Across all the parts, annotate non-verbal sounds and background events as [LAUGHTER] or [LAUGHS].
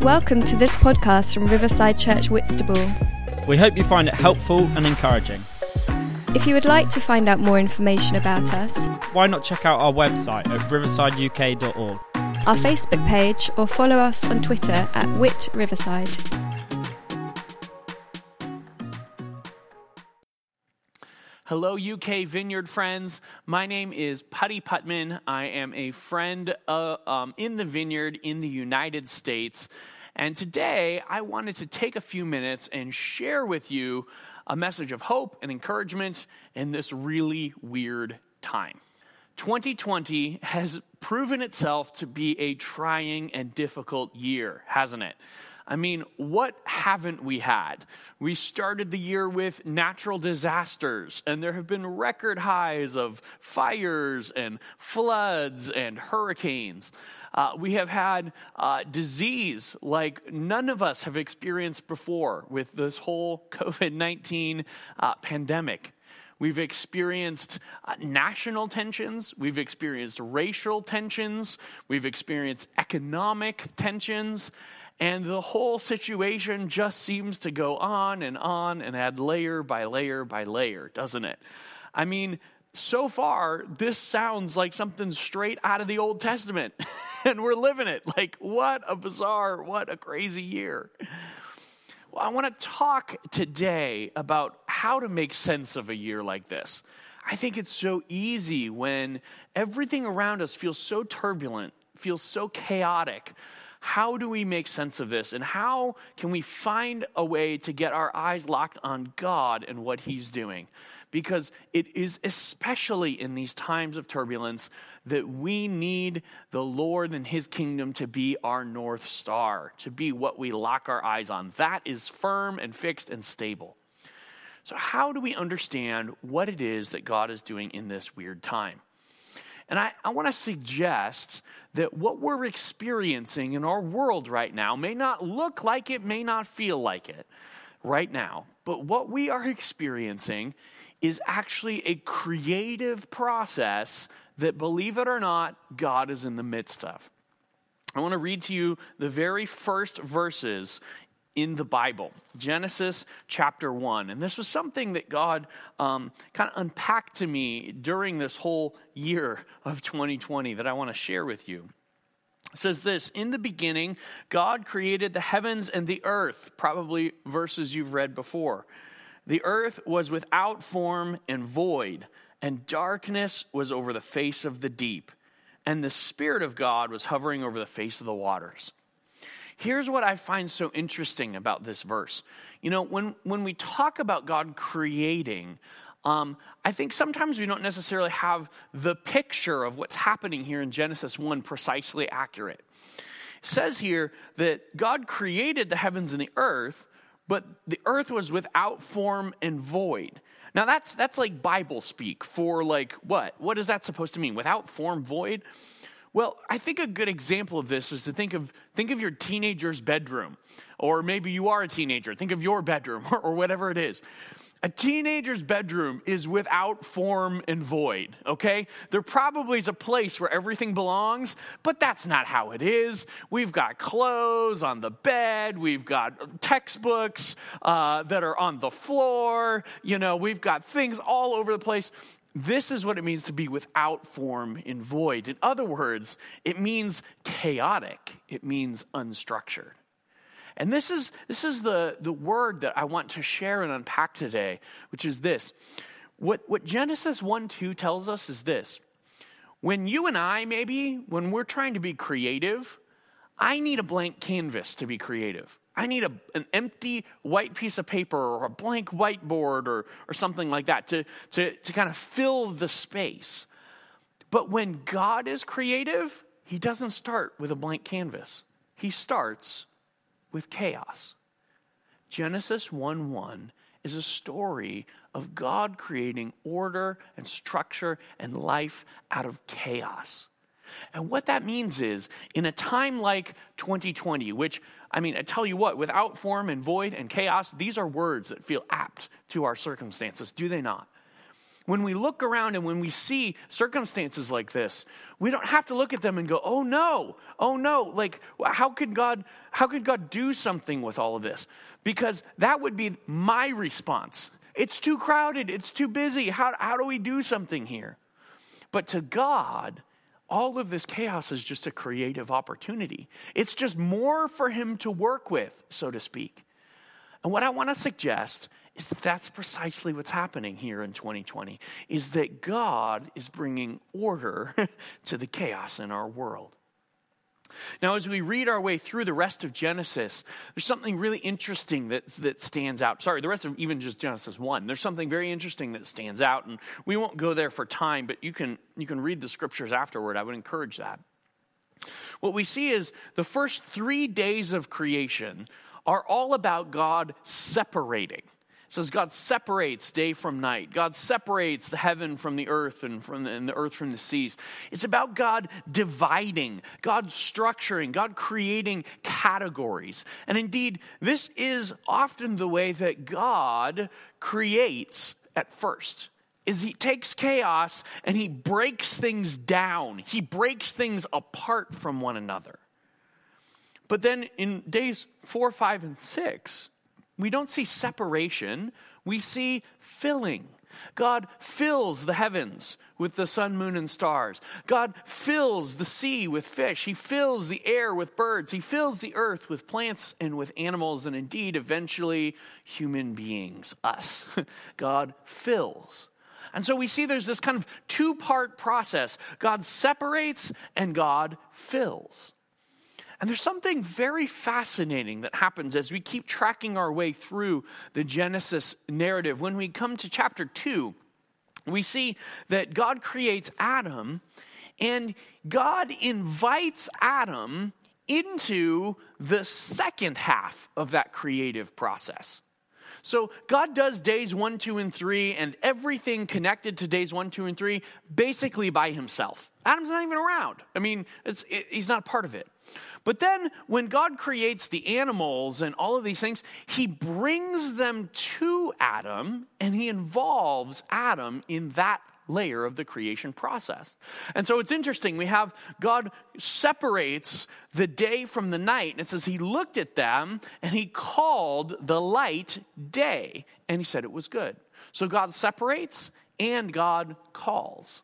Welcome to this podcast from Riverside Church Whitstable. We hope you find it helpful and encouraging. If you would like to find out more information about us, Why not check out our website at riversideuk.org? our Facebook page, or follow us on Twitter at Wit Riverside. Hello, UK Vineyard friends. My name is Putty Putman. I am a friend uh, um, in the vineyard in the United States. And today I wanted to take a few minutes and share with you a message of hope and encouragement in this really weird time. 2020 has proven itself to be a trying and difficult year, hasn't it? I mean, what haven't we had? We started the year with natural disasters, and there have been record highs of fires and floods and hurricanes. Uh, we have had uh, disease like none of us have experienced before with this whole [LAUGHS] COVID 19 uh, pandemic. We've experienced uh, national tensions. We've experienced racial tensions. We've experienced economic tensions. And the whole situation just seems to go on and on and add layer by layer by layer, doesn't it? I mean, so far, this sounds like something straight out of the Old Testament, [LAUGHS] and we're living it. Like, what a bizarre, what a crazy year. Well, I want to talk today about how to make sense of a year like this. I think it's so easy when everything around us feels so turbulent, feels so chaotic. How do we make sense of this? And how can we find a way to get our eyes locked on God and what He's doing? Because it is especially in these times of turbulence that we need the Lord and His kingdom to be our North Star, to be what we lock our eyes on. That is firm and fixed and stable. So, how do we understand what it is that God is doing in this weird time? And I, I want to suggest that what we're experiencing in our world right now may not look like it, may not feel like it right now, but what we are experiencing is actually a creative process that, believe it or not, God is in the midst of. I want to read to you the very first verses in the Bible, Genesis chapter 1. And this was something that God um, kind of unpacked to me during this whole year of 2020 that I want to share with you. It says this In the beginning, God created the heavens and the earth, probably verses you've read before. The earth was without form and void, and darkness was over the face of the deep, and the Spirit of God was hovering over the face of the waters. Here's what I find so interesting about this verse. You know, when, when we talk about God creating, um, I think sometimes we don't necessarily have the picture of what's happening here in Genesis 1 precisely accurate. It says here that God created the heavens and the earth, but the earth was without form and void. Now that's that's like Bible speak for like what? What is that supposed to mean? Without form, void? Well, I think a good example of this is to think of think of your teenager's bedroom, or maybe you are a teenager. Think of your bedroom, or, [LAUGHS] or whatever it is. A teenager's bedroom is without form and void, okay? There probably is a place where everything belongs, but that's not how it is. We've got clothes on the bed, we've got textbooks uh, that are on the floor, you know, we've got things all over the place. This is what it means to be without form and void. In other words, it means chaotic, it means unstructured. And this is, this is the, the word that I want to share and unpack today, which is this. What, what Genesis 1 2 tells us is this. When you and I, maybe, when we're trying to be creative, I need a blank canvas to be creative. I need a, an empty white piece of paper or a blank whiteboard or, or something like that to, to, to kind of fill the space. But when God is creative, He doesn't start with a blank canvas, He starts with chaos. Genesis 1 1 is a story of God creating order and structure and life out of chaos. And what that means is, in a time like 2020, which, I mean, I tell you what, without form and void and chaos, these are words that feel apt to our circumstances, do they not? when we look around and when we see circumstances like this, we don't have to look at them and go, "Oh no. Oh no. Like how could God how could God do something with all of this?" Because that would be my response. It's too crowded, it's too busy. How how do we do something here? But to God, all of this chaos is just a creative opportunity. It's just more for him to work with, so to speak. And what I want to suggest is that that's precisely what's happening here in 2020 is that God is bringing order [LAUGHS] to the chaos in our world. Now, as we read our way through the rest of Genesis, there's something really interesting that, that stands out. Sorry, the rest of even just Genesis 1. There's something very interesting that stands out, and we won't go there for time, but you can, you can read the scriptures afterward. I would encourage that. What we see is the first three days of creation are all about God separating says God separates day from night. God separates the heaven from the earth and, from the, and the earth from the seas. It's about God dividing, God structuring, God creating categories. And indeed, this is often the way that God creates at first. Is he takes chaos and he breaks things down. He breaks things apart from one another. But then in days four, five, and six, we don't see separation, we see filling. God fills the heavens with the sun, moon, and stars. God fills the sea with fish. He fills the air with birds. He fills the earth with plants and with animals, and indeed, eventually, human beings, us. [LAUGHS] God fills. And so we see there's this kind of two part process God separates and God fills. And there's something very fascinating that happens as we keep tracking our way through the Genesis narrative. When we come to chapter 2, we see that God creates Adam, and God invites Adam into the second half of that creative process. So God does days one, two, and three, and everything connected to days one, two, and three basically by himself. Adam's not even around. I mean, it, he's not part of it. But then when God creates the animals and all of these things, he brings them to Adam and he involves Adam in that layer of the creation process. And so it's interesting. We have God separates the day from the night. And it says he looked at them and he called the light day. And he said it was good. So God separates and God calls.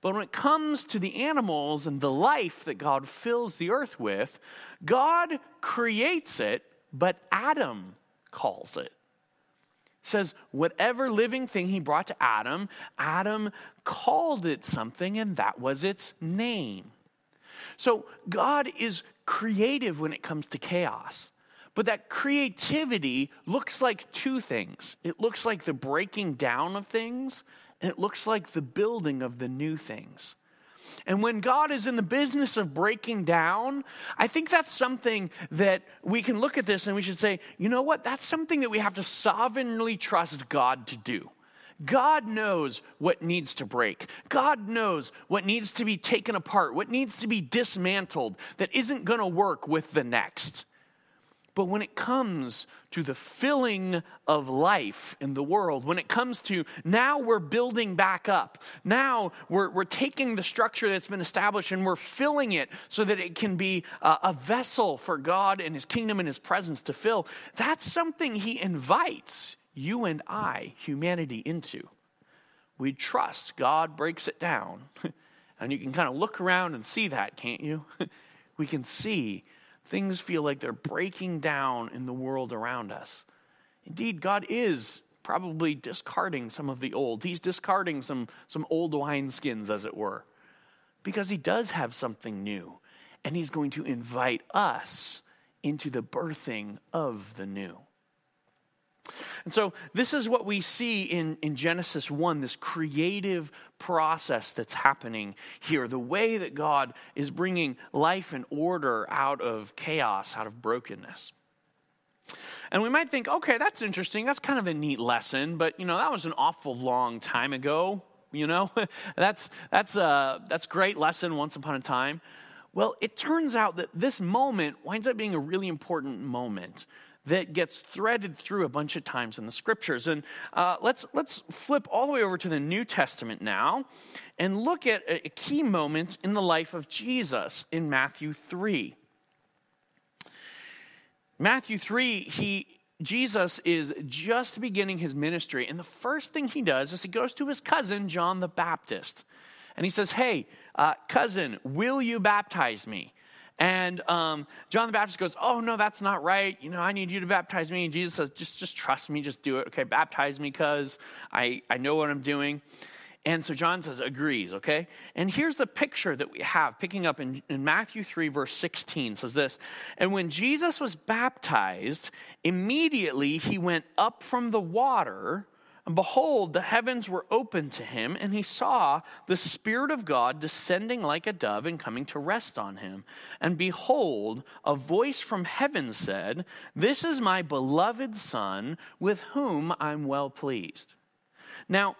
But when it comes to the animals and the life that God fills the earth with, God creates it, but Adam calls it. it says whatever living thing he brought to Adam, Adam called it something, and that was its name. So God is creative when it comes to chaos. But that creativity looks like two things it looks like the breaking down of things, and it looks like the building of the new things. And when God is in the business of breaking down, I think that's something that we can look at this and we should say, you know what? That's something that we have to sovereignly trust God to do. God knows what needs to break. God knows what needs to be taken apart, what needs to be dismantled that isn't going to work with the next. But when it comes to the filling of life in the world, when it comes to now we're building back up, now we're, we're taking the structure that's been established and we're filling it so that it can be a, a vessel for God and His kingdom and His presence to fill, that's something He invites you and I, humanity, into. We trust God breaks it down. [LAUGHS] and you can kind of look around and see that, can't you? [LAUGHS] we can see things feel like they're breaking down in the world around us. Indeed, God is probably discarding some of the old. He's discarding some, some old wineskins, as it were, because He does have something new. And He's going to invite us into the birthing of the new. And so, this is what we see in, in Genesis 1 this creative process that's happening here. The way that God is bringing life and order out of chaos, out of brokenness. And we might think, okay, that's interesting. That's kind of a neat lesson, but you know, that was an awful long time ago. You know, [LAUGHS] that's that's a that's great lesson once upon a time. Well, it turns out that this moment winds up being a really important moment that gets threaded through a bunch of times in the scriptures. And uh, let's, let's flip all the way over to the New Testament now and look at a, key moment in the life of Jesus in Matthew 3. Matthew 3, he, Jesus is just beginning his ministry, and the first thing he does is he goes to his cousin, John the Baptist. And he says, Hey, uh, cousin, will you baptize me? And um, John the Baptist goes, Oh, no, that's not right. You know, I need you to baptize me. And Jesus says, Just, just trust me, just do it. Okay, baptize me because I, I know what I'm doing. And so John says, agrees, okay? And here's the picture that we have, picking up in, in, Matthew 3, verse 16, says this And when Jesus was baptized, immediately he went up from the water. And behold, the heavens were opened to him, and he saw the Spirit of God descending like a dove and coming to rest on him. And behold, a voice from heaven said, This is my beloved Son, with whom I'm well pleased. Now,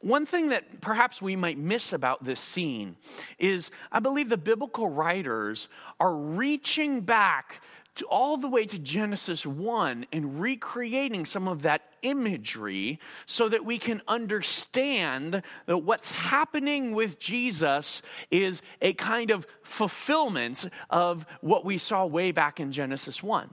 one thing that perhaps we might miss about this scene is I believe the biblical writers are reaching back all the way to Genesis 1 and recreating some of that imagery so that we can understand that what's happening with Jesus is a kind of fulfillment of what we saw way back in Genesis 1.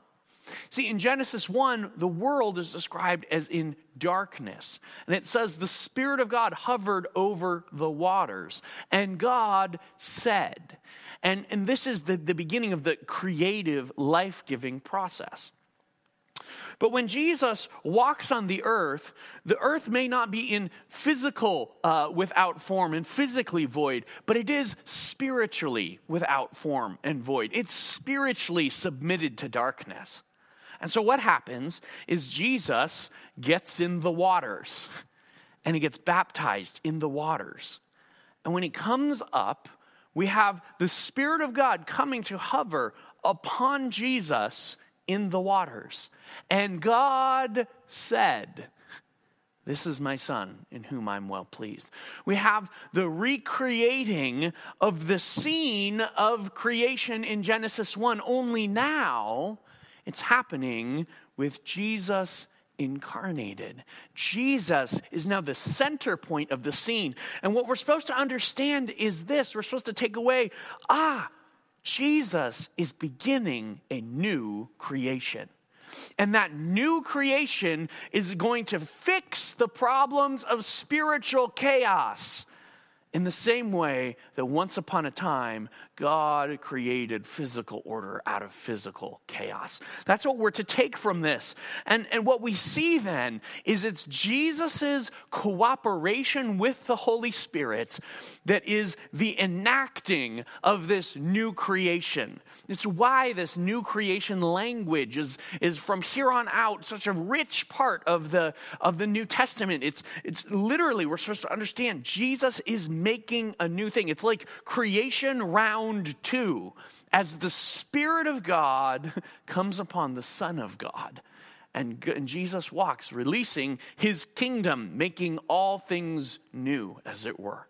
See, in Genesis 1, the world is described as in darkness. And it says the Spirit of God hovered over the waters. And God said, and, and this is the, the beginning of the creative, life giving process. But when Jesus walks on the earth, the earth may not be in physical uh, without form and physically void, but it is spiritually without form and void. It's spiritually submitted to darkness. And so what happens is Jesus gets in the waters [LAUGHS] and he gets baptized in the waters. And when he comes up, we have the Spirit of God coming to hover upon Jesus in the waters. And God said, This is my son in whom I'm well pleased. We have the recreating of the scene of creation in Genesis 1, only now it's happening with Jesus incarnated. Jesus is now the center point of the scene. And what we're supposed to understand is this we're supposed to take away ah, Jesus is beginning a new creation. And that new creation is going to fix the problems of spiritual chaos in the same way that once upon a time, God created physical order out of physical chaos. That's what we're to take from this. And, and what we see then is it's Jesus' cooperation with the Holy Spirit that is the enacting of this new creation. It's why this new creation language is, is from here on out such a rich part of the, of the New Testament. It's, it's literally, we're supposed to understand Jesus is making a new thing. It's like creation round two as the Spirit of God [LAUGHS] comes upon the Son of God. And, and Jesus walks, releasing his kingdom, making all things new, as it were.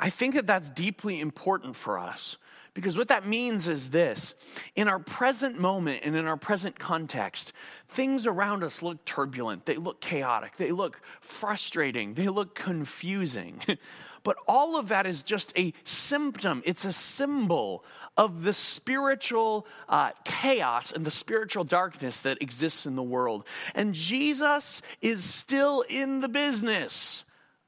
I think that that's deeply important for us because what that means is this. In our present moment and in our present context, things around us look turbulent, they look chaotic, they look frustrating, they look confusing. [LAUGHS] but all of that is just a symptom, it's a symbol of the spiritual uh, chaos and the spiritual darkness that exists in the world. And Jesus is still in the business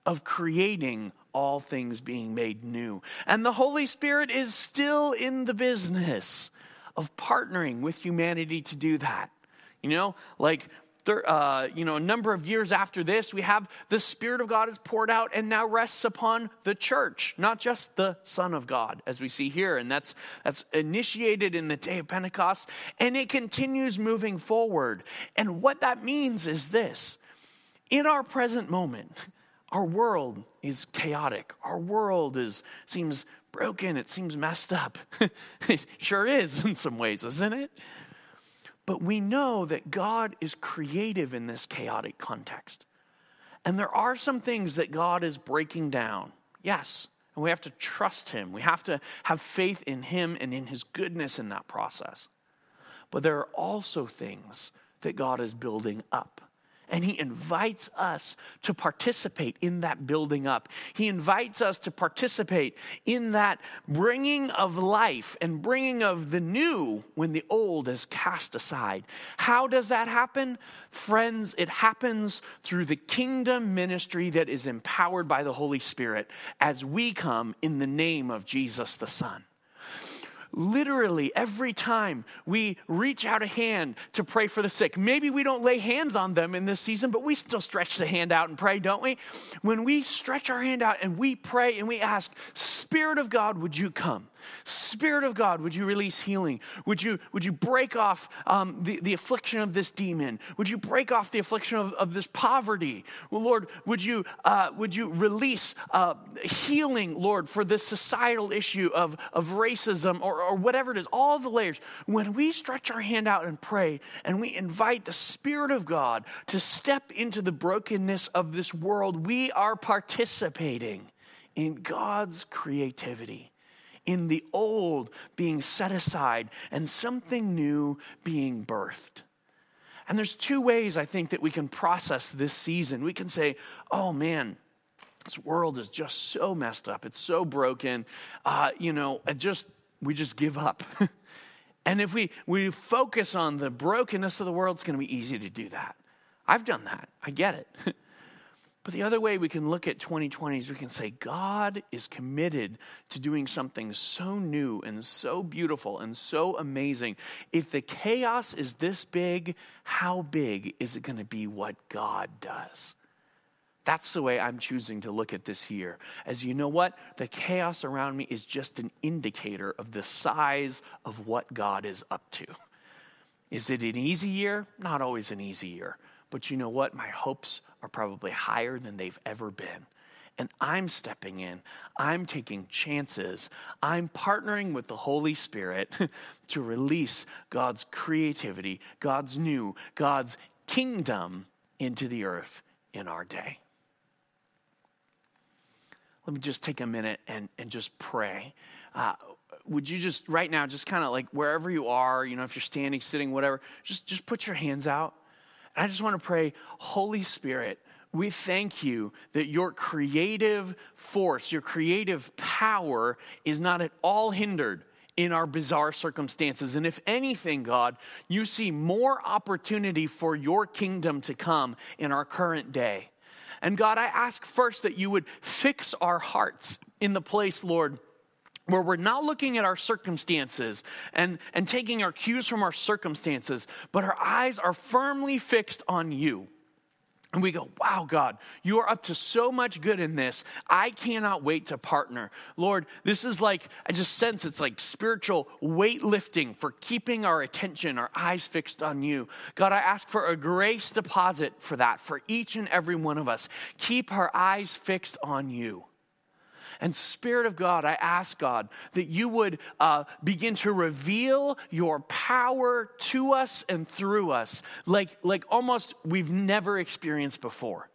of creating all things being made new. And the Holy Spirit is still in the business of partnering with humanity to do that. You know, like uh, you know, a number of years after this, we have the Spirit of God is poured out and now rests upon the church, not just the Son of God, as we see here. And that's, that's initiated in the day of Pentecost, and it continues moving forward. And what that means is this in our present moment, our world is chaotic. Our world is seems broken. It seems messed up. [LAUGHS] it sure is in some ways, isn't it? But we know that God is creative in this chaotic context. And there are some things that God is breaking down. Yes. And we have to trust Him. We have to have faith in Him and in His goodness in that process. but there are also things that God is building up. And he invites us to participate in that building up. He invites us to participate in that bringing of life and bringing of the new when the old is cast aside. How does that happen? Friends, it happens through the kingdom ministry that is empowered by the Holy Spirit as we come in the name of Jesus the Son literally every time we reach out a hand to pray for the sick. Maybe we don't lay hands on them in this season, but we still stretch the hand out and pray, don't we? When we stretch our hand out and we pray and we ask, Spirit of God, would you come? Spirit of God, would you release healing? Would you, would you break off um, the, the affliction of this demon? Would you break off the affliction of, of this poverty? Well, Lord, would you, uh, would you release uh, healing, Lord, for this societal issue of, of racism or, or whatever it is, all the layers? When we stretch our hand out and pray and we invite the Spirit of God to step into the brokenness of this world, we are participating in God's creativity in the old being set aside and something new being birthed. And there's two ways I think that we can process this season. We can say, oh man, this world is just so messed up. It's so broken. Uh, you know, just we just give up. [LAUGHS] and if we we focus on the brokenness of the world, it's going to be easy to do that. I've done that. I get it. [LAUGHS] But the other way we can look at 2020 is we can say, God is committed to doing something so new and so beautiful and so amazing. If the chaos is this big, how big is it going to be what God does? That's the way I'm choosing to look at this year. As you know what? The chaos around me is just an indicator of the size of what God is up to. Is it an easy year? Not always an easy year. But you know what? My hopes are probably higher than they've ever been. And I'm stepping in. I'm taking chances. I'm partnering with the Holy Spirit [LAUGHS] to release God's creativity, God's new, God's kingdom into the earth in our day. Let me just take a minute and, and just pray. Uh, would you just right now just kind of like wherever you are you know if you're standing sitting whatever just just put your hands out and I just want to pray, Holy Spirit, we thank you that your creative force, your creative power is not at all hindered in our bizarre circumstances. And if anything, God, you see more opportunity for your kingdom to come in our current day. And God, I ask first that you would fix our hearts in the place, Lord where we're not looking at our circumstances and, and taking our cues from our circumstances, but our eyes are firmly fixed on you. And we go, wow, God, you are up to so much good in this. I cannot wait to partner. Lord, this is like, I just sense it's like spiritual weightlifting for keeping our attention, our eyes fixed on you. God, I ask for a grace deposit for that, for each and every one of us. Keep our eyes fixed on you. And Spirit of God, I ask God that you would uh, begin to reveal your power to us and through us, like, like almost we've never experienced before.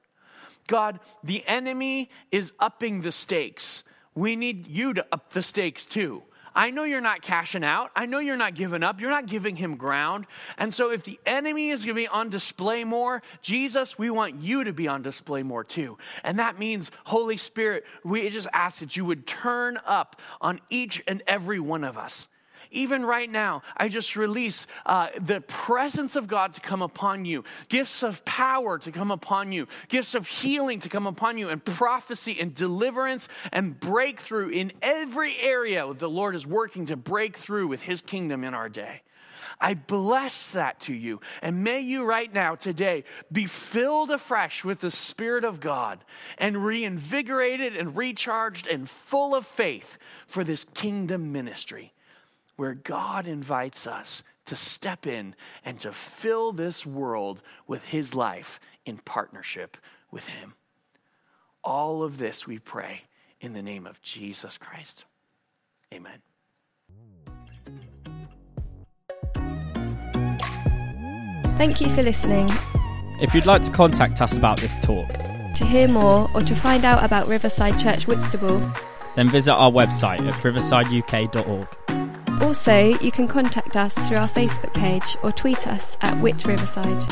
God, the enemy is upping the stakes. We need you to up the stakes too. I know you're not cashing out. I know you're not giving up. You're not giving him ground. And so, if the enemy is going to be on display more, Jesus, we want you to be on display more too. And that means, Holy Spirit, we just ask that you would turn up on each and every one of us even right now, I just release uh, the presence of God to come upon you, gifts of power to come upon you, gifts of healing to come upon you, and prophecy and deliverance and breakthrough in every area the Lord is working to break through with his kingdom in our day. I bless that to you. And may you right now, today, be filled afresh with the Spirit of God and reinvigorated and recharged and full of faith for this kingdom ministry where God invites us to step in and to fill this world with His life in partnership with Him. All of this we pray in the name of Jesus Christ. Amen. Thank you for listening. If you'd like to contact us about this talk, To hear more or to find out about Riverside Church Whitstable, then visit our website at riversideuk.org. Also, you can contact us through our Facebook page or tweet us at Wit Riverside.